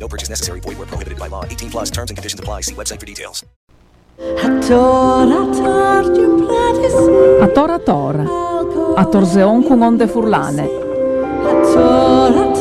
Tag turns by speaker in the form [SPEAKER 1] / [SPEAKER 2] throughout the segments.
[SPEAKER 1] No purchase necessary. Void where prohibited by law. 18 plus terms and conditions apply. See website for details.
[SPEAKER 2] A tora tora, a torzeon con onde furlane.
[SPEAKER 3] Serán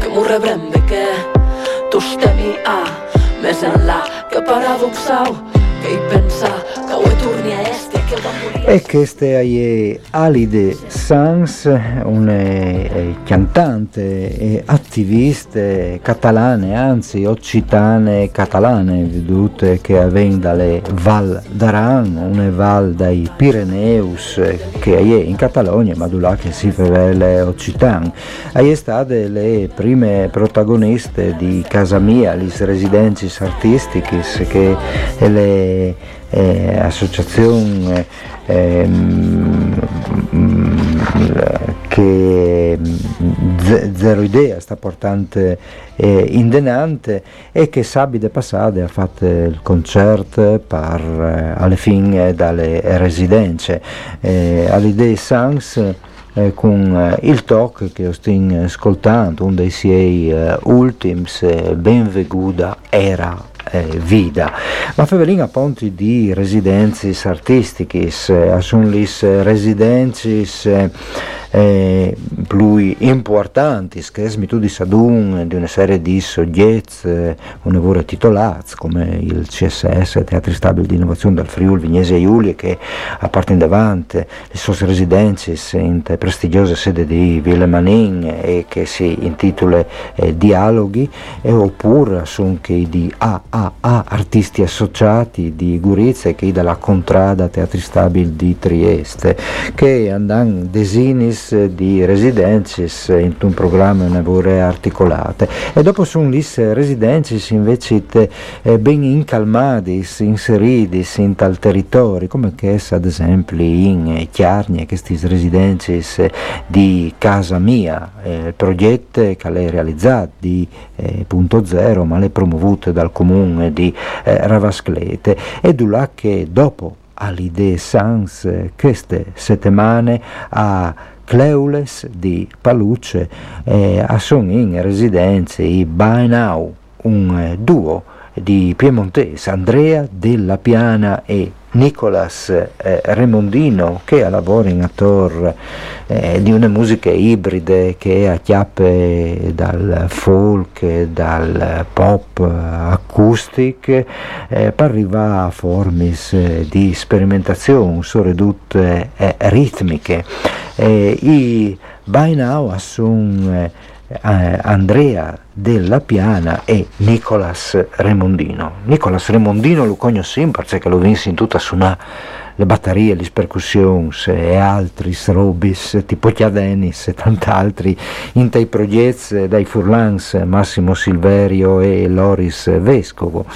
[SPEAKER 3] que m'ho rebrem que tu estem i a ah, més enllà que paradoxal que hi pensa que ho he tornat este que el van morir.
[SPEAKER 4] Es que este aí alide Sanz, una eh, cantante e attivista catalane, anzi occitane catalane, vedute che vengono dalle Val d'Aran, una val dai Pireneus eh, che è in Catalogna, ma là che si rivela occitane. È state le prime protagoniste di Casa Mia, le residenze artistiche, che le eh, associazioni ehm, che Z- Zero Idea sta portando eh, in denante e che sabide passate ha fatto il concerto per eh, alle fine dalle residenze eh, all'idea Sans eh, con eh, il talk che sto ascoltando, uno dei suoi eh, ultimi, benvenuta era eh, vida. Ma Fevelin a ponti di residenze artistiche, eh, sono le residenze eh, più importanti, che smitu di Sadun, di una serie di soggetti, un lavoro titolati, come il CSS, Teatri Stabili di Innovazione del Friuli, Vignese e Giulia, che a parte in davanti le sue residenze in prestigiose sede di Ville Manin e che si intitola eh, Dialoghi, e oppure sono che di AAA, artisti associati di Gurizia e che dalla Contrada Teatri Stabili di Trieste, che andano desinis di residenze in un programma una vorrei articolate. E dopo sono lì residenze invece eh, ben incalmati, inseriti in tal territorio, come che è ad esempio in Chiarnie, queste residenze di casa mia, eh, progetto che è realizzato di eh, punto zero, ma le promovute dal comune di eh, Ravasclete, e là che dopo all'idea Sans queste settimane a Cleules di Paluce eh, sono in residenze i Now, un eh, duo di piemontese, Andrea della Piana e Nicolas eh, Remondino che lavora in attore eh, di una musica ibride che acchiappe dal folk, dal pop acoustic eh, per arrivare a forme di sperimentazione soprattutto eh, ritmiche. I By Now sono eh, Andrea della Piana e Nicolas Remondino. Nicolas Remondino lo conosco perché lo vinsi in tutta una le batterie, le percussioni e altri robis tipo Chiadenis e tant'altri in dei progetti dai Furlans Massimo Silverio e Loris Vescovo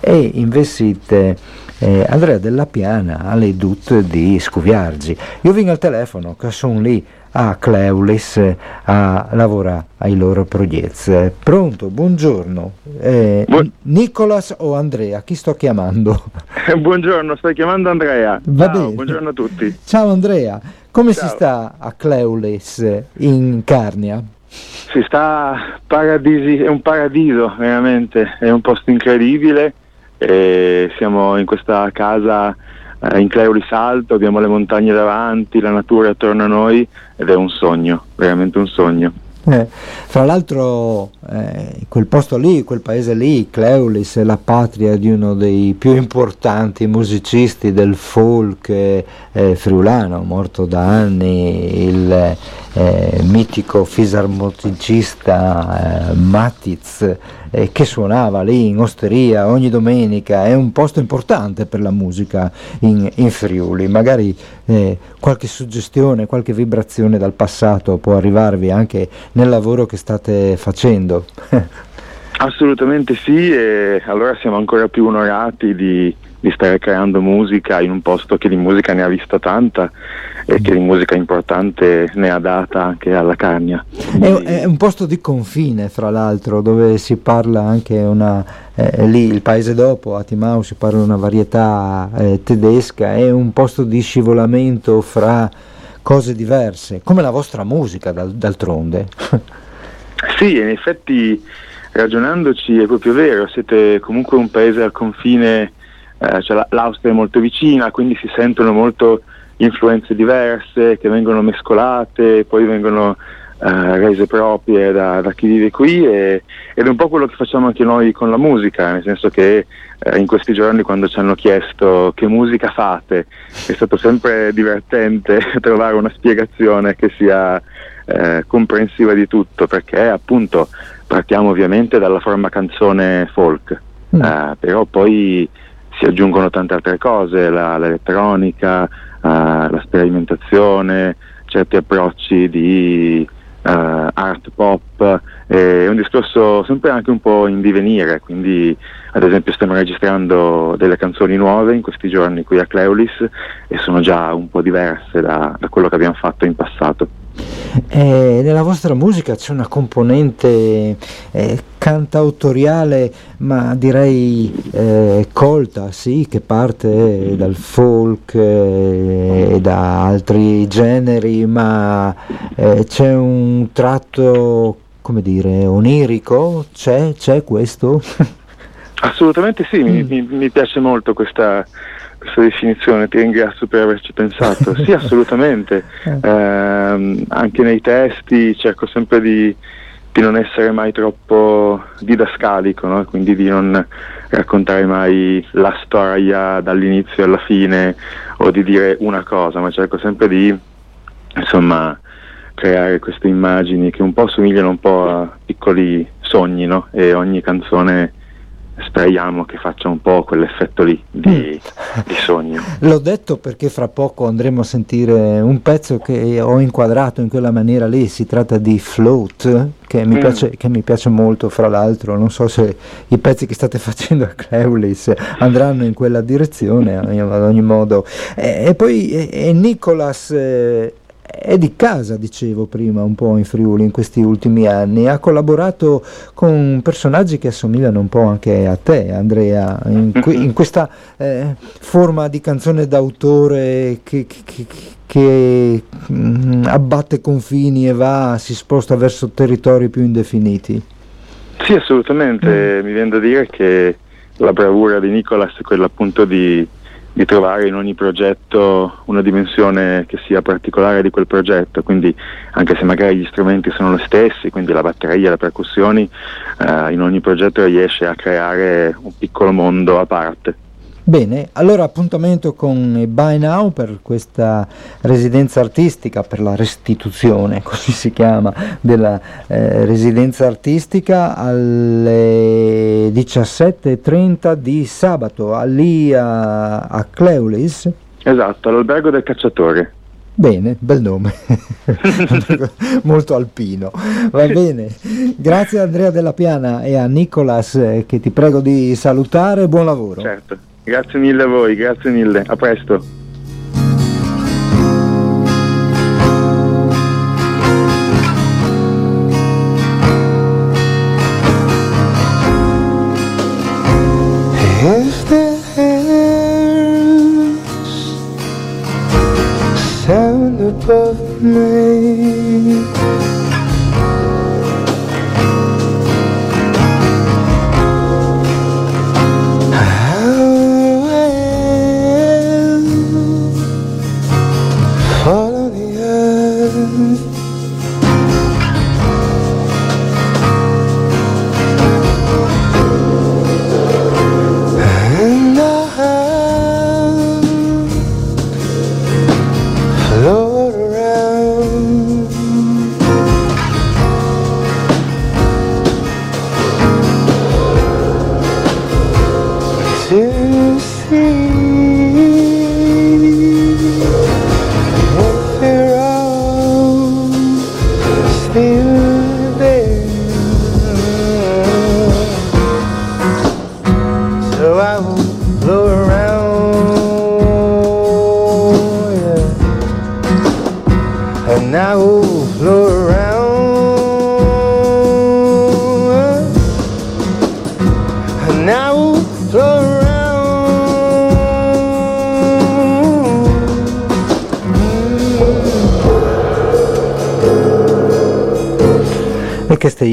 [SPEAKER 4] e investite eh, Andrea della Piana alle dut di Scuviargi. Io vengo al telefono che sono lì a Cleulis a lavorare ai loro progetti. Pronto, buongiorno. Eh, Bu- Nicolas o Andrea? Chi sto chiamando?
[SPEAKER 5] buongiorno, stai chiamando Andrea.
[SPEAKER 4] Va Ciao, bene.
[SPEAKER 5] buongiorno a tutti.
[SPEAKER 4] Ciao Andrea, come Ciao. si sta a Cleulis in Carnia?
[SPEAKER 5] Si sta paradisi, è un paradiso veramente, è un posto incredibile. Siamo in questa casa eh, in Cleoli Salto, abbiamo le montagne davanti, la natura attorno a noi ed è un sogno, veramente un sogno.
[SPEAKER 4] Eh, fra l'altro eh, quel posto lì, quel paese lì, Cleulis, è la patria di uno dei più importanti musicisti del folk eh, friulano, morto da anni, il eh, mitico fisarmonicista eh, Matiz eh, che suonava lì in osteria ogni domenica, è un posto importante per la musica in, in Friuli, magari eh, qualche suggestione, qualche vibrazione dal passato può arrivarvi anche nel lavoro che state facendo.
[SPEAKER 5] Assolutamente sì, e allora siamo ancora più onorati di, di stare creando musica in un posto che di musica ne ha vista tanta e che di musica importante ne ha data anche alla Cagna.
[SPEAKER 4] È, è un posto di confine, fra l'altro, dove si parla anche una, eh, lì il paese dopo, a Timau, si parla una varietà eh, tedesca, è un posto di scivolamento fra cose diverse, come la vostra musica dal, d'altronde.
[SPEAKER 5] sì, in effetti ragionandoci è proprio vero, siete comunque un paese al confine, eh, cioè l'Austria è molto vicina, quindi si sentono molto influenze diverse che vengono mescolate, poi vengono eh, rese proprie da, da, chi vive qui e, ed è un po' quello che facciamo anche noi con la musica, nel senso che eh, in questi giorni quando ci hanno chiesto che musica fate è stato sempre divertente trovare una spiegazione che sia eh, comprensiva di tutto perché appunto partiamo ovviamente dalla forma canzone folk, mm. Eh, però poi si aggiungono tante altre cose, la, l'elettronica, la sperimentazione, certi approcci di uh, art pop, è un discorso sempre anche un po' in divenire, quindi ad esempio stiamo registrando delle canzoni nuove in questi giorni qui a Cleulis e sono già un po' diverse da, da quello che abbiamo fatto in passato.
[SPEAKER 4] Eh, nella vostra musica c'è una componente eh, cantautoriale, ma direi eh, colta, sì, che parte dal folk eh, e da altri generi, ma eh, c'è un tratto, come dire, onirico? C'è, c'è questo?
[SPEAKER 5] Assolutamente sì, mm. mi, mi, mi piace molto questa questa definizione, ti ringrazio per averci pensato. Sì, assolutamente. Eh, anche nei testi cerco sempre di, di, non essere mai troppo didascalico, no? quindi di non raccontare mai la storia dall'inizio alla fine o di dire una cosa, ma cerco sempre di insomma creare queste immagini che un po' somigliano un po' a piccoli sogni no? e ogni canzone speriamo che faccia un po' quell'effetto lì di, mm. di, sogno.
[SPEAKER 4] L'ho detto perché fra poco andremo a sentire un pezzo che ho inquadrato in quella maniera lì, si tratta di Float, che mi, mm. piace, che mi piace, molto fra l'altro, non so se i pezzi che state facendo a Cleulis andranno in quella direzione, ad ogni modo. E, e poi e, e Nicolas... Eh, è di casa, dicevo prima, un po' in Friuli in questi ultimi anni. Ha collaborato con personaggi che assomigliano un po' anche a te, Andrea, in, que- in questa eh, forma di canzone d'autore che, che, che mh, mm, abbatte confini e va, si sposta verso territori più indefiniti.
[SPEAKER 5] Sì, assolutamente. Mm. Mi viene da dire che la bravura di Nicolas è quella appunto di di trovare in ogni progetto una dimensione che sia particolare di quel progetto, quindi anche se magari gli strumenti sono lo stessi, quindi la batteria, le percussioni, eh, in ogni progetto riesce a creare un piccolo mondo a parte.
[SPEAKER 4] Bene, allora appuntamento con By Now per questa residenza artistica, per la restituzione, così si chiama, della eh, residenza artistica alle 17.30 di sabato, lì a, a Cleulis.
[SPEAKER 5] Esatto, all'albergo del cacciatore.
[SPEAKER 4] Bene, bel nome, molto alpino. Va bene, grazie a Andrea Della Piana e a Nicolas eh, che ti prego di salutare, buon lavoro.
[SPEAKER 5] Certo. Grazie mille a voi, grazie mille, a presto.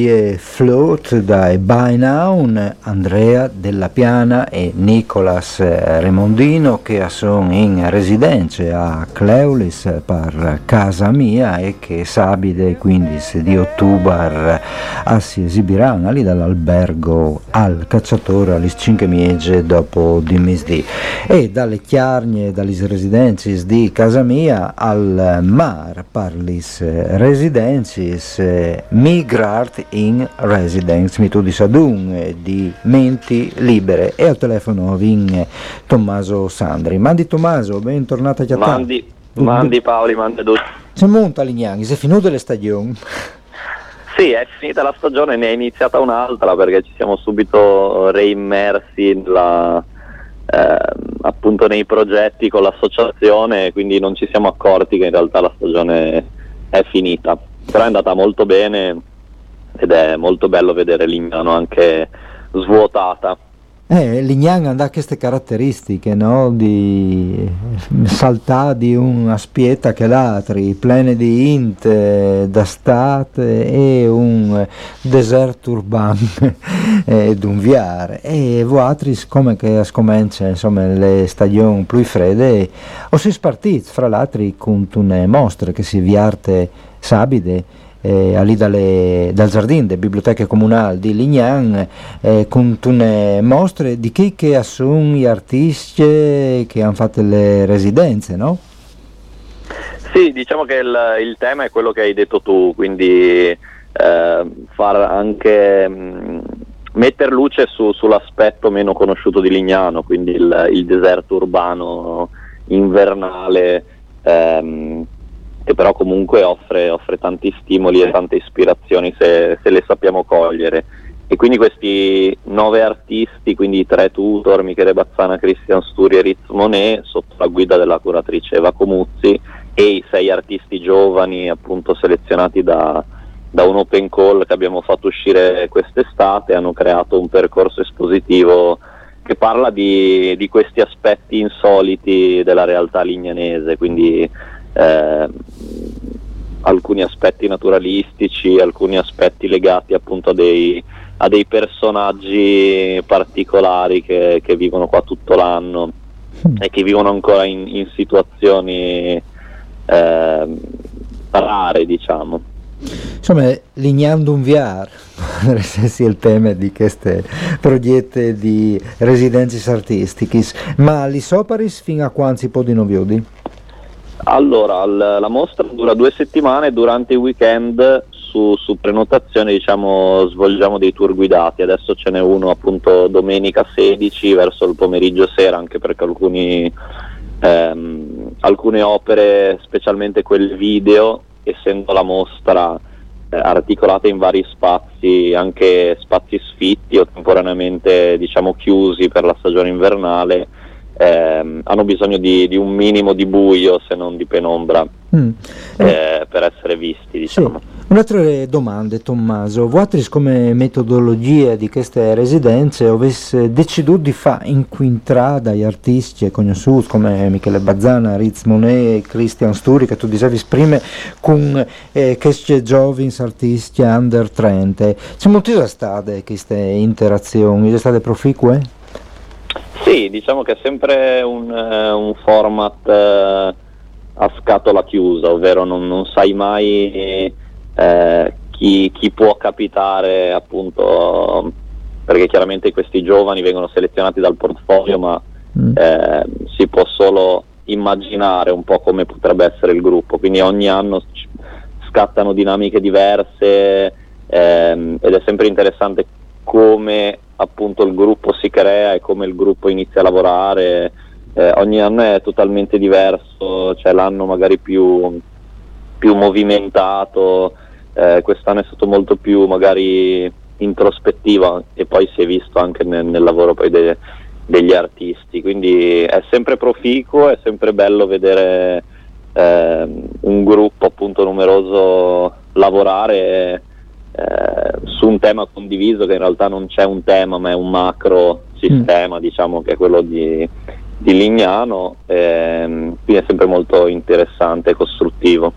[SPEAKER 4] È Float da By Now, Andrea Della Piana e Nicolas Remondino che sono in residenza a Cleulis per casa mia e che sabide 15 di ottobre si esibiranno lì dall'albergo al cacciatore alle 5 miege dopo di misdì e dalle chiarnie, dalle residenze di casa mia al mar per le residenze migrart in residence, mi tu di Sadun, eh, di Menti Libere e al telefono vin Tommaso Sandri. Mandi Tommaso, bentornato a Chiattà.
[SPEAKER 6] Mandi, mandi Paoli, mandi tutti.
[SPEAKER 4] C'è monta Lignani, si è finita le stagioni.
[SPEAKER 6] Sì, è finita la stagione, ne è iniziata un'altra perché ci siamo subito reimmersi nella, eh, appunto nei progetti con l'associazione, quindi non ci siamo accorti che in realtà la stagione è finita. Però è andata molto bene, ed è molto bello vedere Lignano anche svuotata.
[SPEAKER 4] Eh, Lignano ha queste caratteristiche, no? Di saltare di una spieta che l'altra, plene di int, d'estate e un deserto urbano ed un viare. E voi, come che scomincia insomma, le stagioni più fredde, o si spartite fra l'altro con una mostra che si viarte sabide eh, dalle, dal giardino delle biblioteche comunali di Lignan eh, con une mostre di chi che sono gli artisti che hanno fatto le residenze, no?
[SPEAKER 6] Sì, diciamo che il, il tema è quello che hai detto tu, quindi eh, far anche mm, mettere luce su, sull'aspetto meno conosciuto di Lignano, quindi il, il deserto urbano invernale ehm, che però comunque offre, offre, tanti stimoli e tante ispirazioni se, se, le sappiamo cogliere. E quindi questi nove artisti, quindi tre tutor, Michele Bazzana, Cristian Sturi e Ritz Monet, sotto la guida della curatrice Eva Comuzzi, e i sei artisti giovani appunto selezionati da, da un open call che abbiamo fatto uscire quest'estate, hanno creato un percorso espositivo che parla di, di questi aspetti insoliti della realtà lignanese, quindi eh, alcuni aspetti naturalistici, alcuni aspetti legati appunto a dei, a dei personaggi particolari che, che, vivono qua tutto l'anno. mm. e che vivono ancora in, in situazioni eh, rare, diciamo.
[SPEAKER 4] Insomma, lignando un VR, sia il tema di questi progetti di residenze artistiche, ma li soparis fino a quando si può di noviodi?
[SPEAKER 6] Allora, la mostra dura due settimane, durante i weekend su, su, prenotazione diciamo, svolgiamo dei tour guidati, adesso ce n'è uno appunto domenica 16 verso il pomeriggio sera, anche perché alcuni, ehm, alcune opere, specialmente quel video, essendo la mostra eh, articolata in vari spazi, anche spazi sfitti o temporaneamente diciamo, chiusi per la stagione invernale, ehm, hanno bisogno di, di, un minimo di buio se non di penombra mm. eh, per essere visti. Diciamo.
[SPEAKER 4] Sì. Un'altra domanda, Tommaso. Voi come metodologia di queste residenze avesse deciso di fare inquintrare dagli artisti conosciuti come Michele Bazzana, Riz Monet, Christian Sturi, che tu dicevi prima, con eh, questi giovani artisti under 30. C'è motivo state queste interazioni? Sono state proficue?
[SPEAKER 6] Sì, diciamo che è sempre un, uh, un format uh, a scatola chiusa, ovvero non, non sai mai uh, chi, chi, può capitare appunto, perché chiaramente questi giovani vengono selezionati dal portfolio, ma mm. si può solo immaginare un po' come potrebbe essere il gruppo, quindi ogni anno scattano dinamiche diverse ehm, ed è sempre interessante come appunto il gruppo si crea e come il gruppo inizia a lavorare. Eh, ogni anno è totalmente diverso, c'è l'anno magari più, più movimentato, eh, quest'anno è stato molto più magari introspettivo e poi si è visto anche nel, nel lavoro de, degli artisti, quindi è sempre proficuo, è sempre bello vedere eh, un gruppo appunto numeroso lavorare eh, su un tema condiviso che in realtà non c'è un tema ma è un macro sistema mm. diciamo che è quello di, di Lignano, ehm, quindi è sempre molto interessante e costruttivo.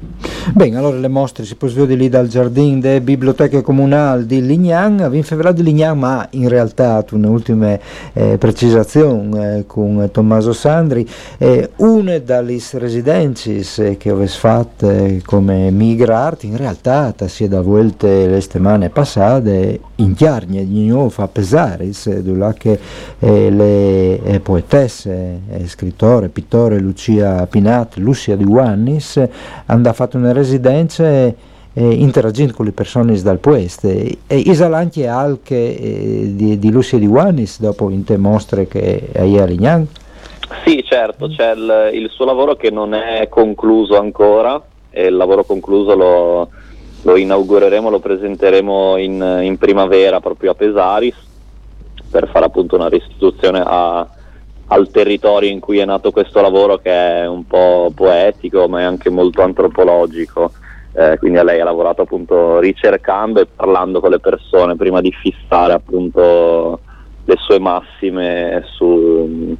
[SPEAKER 4] Bene, allora le mostre si vedere lì dal giardino delle biblioteche comunali di Lignan, in febbraio di Lignan, ma in realtà un'ultima eh, precisazione eh, con Tommaso Sandri, eh, una delle residenze eh, che ho fatto come migrati, in realtà si è da volte le settimane passate in chiarne di nuovo fa pesare, che eh, le eh, poetesse eh, scrittore, pittore Lucia Pinat, Lucia di Guannis, hanno fatto una residenza interagendo con le persone dal pueste e isolanti anche eh, di, di Lucia di Guannis dopo in te mostre che hai a Lignan?
[SPEAKER 6] Sì, certo, c'è il, il, suo lavoro che non è concluso ancora e il lavoro concluso lo, lo inaugureremo, lo presenteremo in, in primavera proprio a Pesaris per fare appunto una restituzione a, al territorio in cui è nato questo lavoro che è un po' poetico ma è anche molto antropologico. Eh, quindi lei ha lavorato appunto ricercando e parlando con le persone prima di fissare appunto le sue massime su,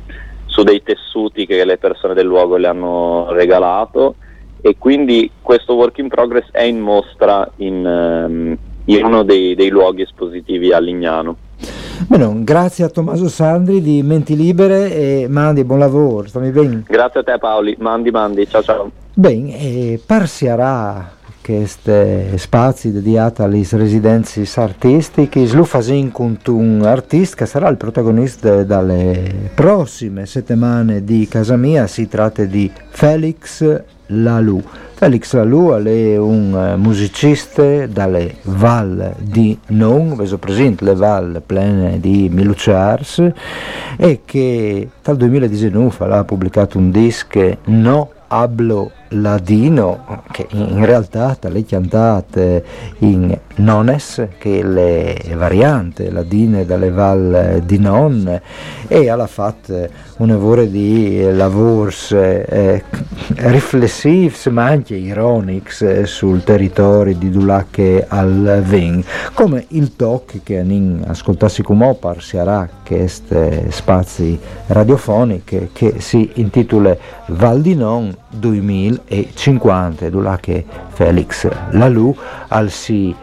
[SPEAKER 6] su dei tessuti che le persone del luogo le hanno regalato e quindi questo work in progress è in mostra in, um, in uno dei, dei luoghi espositivi a Lignano.
[SPEAKER 4] Bene, grazie a Tommaso Sandri di Menti Libere e Mandi, buon lavoro, stammi bene?
[SPEAKER 6] Grazie a te Paoli, Mandi Mandi, ciao ciao.
[SPEAKER 4] Bene, e parsiarà questi spazi dedicati alle residenze artistiche, lo facciamo con un artista che sarà il protagonista dalle prossime settimane di Casa Mia, si tratta di Felix Lalou. Felix Lalou è un eh, musicista dalle Val di Non, vedo presente le Val plene di Miluciars, e che dal 2019 ha pubblicato un disco No Hablo Ladino, che in realtà le cantate in nones, che le variante ladine dalle Val di Non, e ha fatto un lavoro di lavori eh, riflessivi ma anche ironici eh, sul territorio di Dulac al Vin come il talk che in ascoltassi come opar si harà questi spazi radiofonici che si intitola Val di Non 2050 Dulac Felix Lalou al si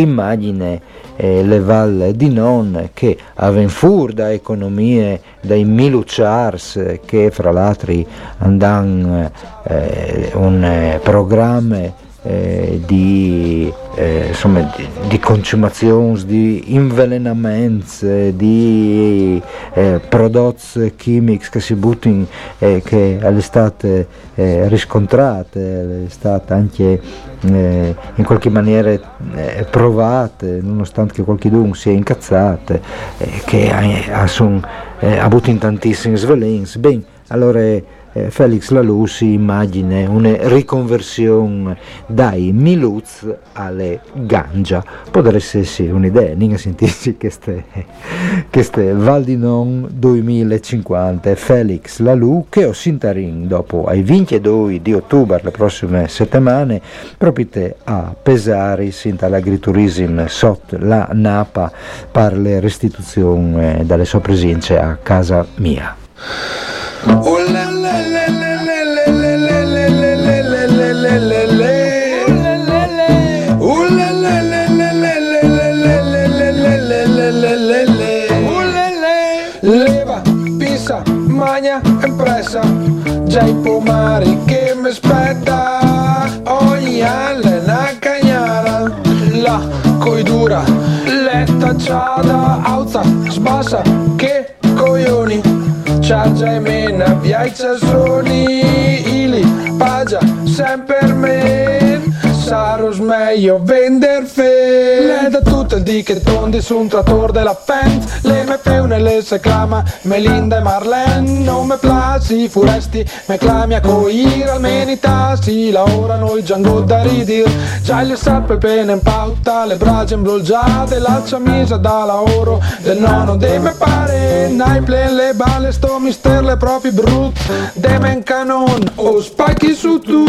[SPEAKER 7] immagine eh, le Val di Non che avevano fur da economie dai Miluciars che fra l'altro andano eh, un eh, programma eh, di, eh, insomma, di, di consumazioni, di invelenamenti, di eh, prodotti chimici che si buttano eh, che alle state eh, riscontrate, stata anche eh, in qualche maniera eh, provate, nonostante che qualcuno sia incazzato, che ha, ha, son, ha avuto in tantissimi sveleni. Bene, allora eh, Felix Lalussi immagina una riconversione dai Miluz alle Gangia. Potrebbe essere un'idea, non sentite queste, queste Valdinon 2050 Felix Lalù che ho sintarin dopo ai 22 di ottobre le prossime settimane proprio a pesare sinta l'agriturism sotto la Napa per le restituzioni dalle sue presenze a casa mia. Oh Caixa Sony, Ili, Pagia, sempre me, Saros meglio vender tutto il di che tondi su un trattore della Fent Le me peune le se clama Melinda e Marlene. Non me plasi furesti Me clami a coir almenita Si la ora noi giango da ridir. Già le sappe pene in pauta Le braccia imbrolgiate La camisa da lavoro Del nonno de me pare. Nai plen le balle sto mister le proprie brut. De men canon O spacchi su tu.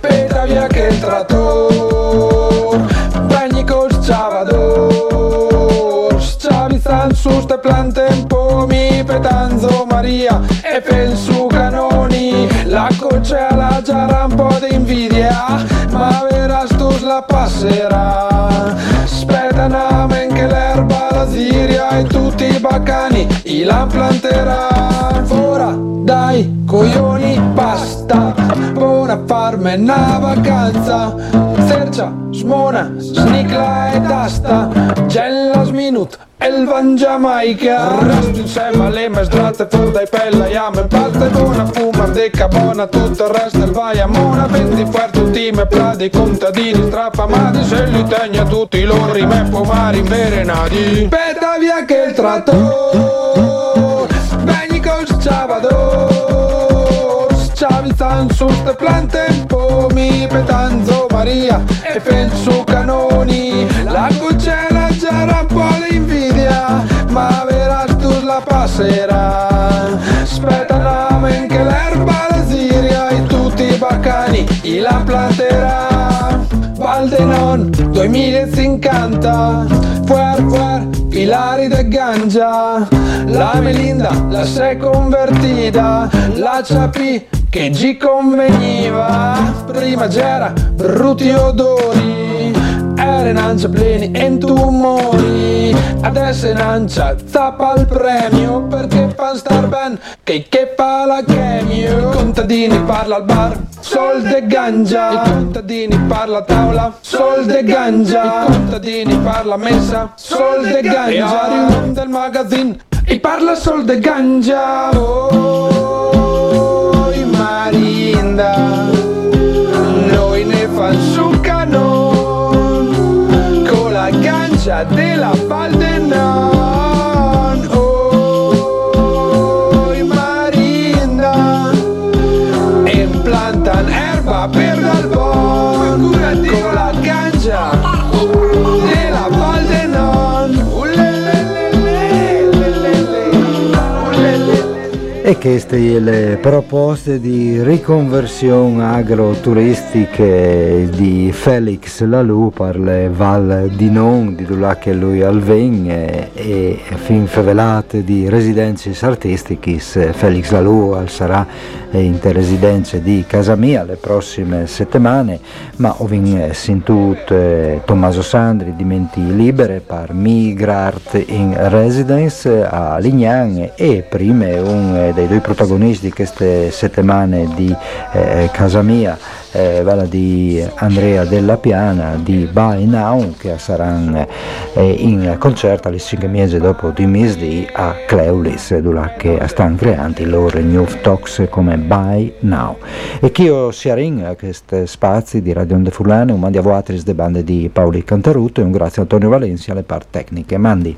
[SPEAKER 7] Peta via che il trator E pel su canoni La coche la giara un po' di invidia Ma verás tu la passerà. Speta namen che l'erba la ziria E tutti i baccani i la planterà. Ora dai coglioni basta Buona farme una vacanza. Sercia, smona, snicla e tasta Gellas minut, elvan Jamaica Rastin se malima zdrate fërda i pella jam e palte bona Fumar di cabona tutto il resto del Vajamona Venti fuerte ultime pladi contadini straffamati Se li tegna tutti loro me fumari inverenati Peta via che il trattor Veni col sciavador Sciavitan su ste plante un po' mi petanzo Maria E penso canoni. La cucella già rampò l'invito ma verás tu la passerà. Namen che l'erba la ziria E tutti i baccani i la planterà. Valdenon 2050 Fuer fuer Pilari de Ganja La Melinda la sei convertita La Ciapi che ci conveniva. Prima c'era brutti odori Era nancia pleni e tumori Adesso è nancia zappa il premio Perché fa star ben che che fa la chemio. I contadini parla al bar Sol de ganja. I contadini parla a tavola Sol de ganja. I contadini parla a messa Sol de ganja. Riunione del magazine E parla sol de ganja. Oh, Marinda Noi ne fan su de la
[SPEAKER 4] queste le proposte di riconversione agroturistiche di Felix Lalou per le Val di Non, di là che lui alven e, fin fevelate di residenze artistiche, Felix Lalou al sarà in residenze di casa mia le prossime settimane, ma ovin eh, Tommaso Sandri di Menti Libere per migrare in residence a Lignan e prima un dei due protagonisti di queste settimane di eh, Casa Mia, eh, quella di Andrea Della Piana di By Now, che saranno eh, in concerto alle 5 mesi dopo di mesi a Cleulis, dove che stanno creando i loro new talks come By Now. E chi io sia a questi spazi di Radio Onde Furlane, un mandi a voi de bande di Paoli Cantaruto e un grazie a Antonio Valencia alle par tecniche. Mandi.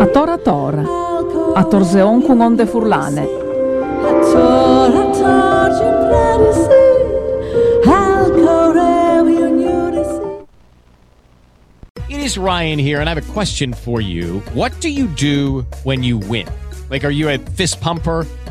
[SPEAKER 2] A tora tora, a torzeon con onde furlane.
[SPEAKER 8] It is Ryan here, and I have a question for you. What do you do when you win? Like, are you a fist pumper?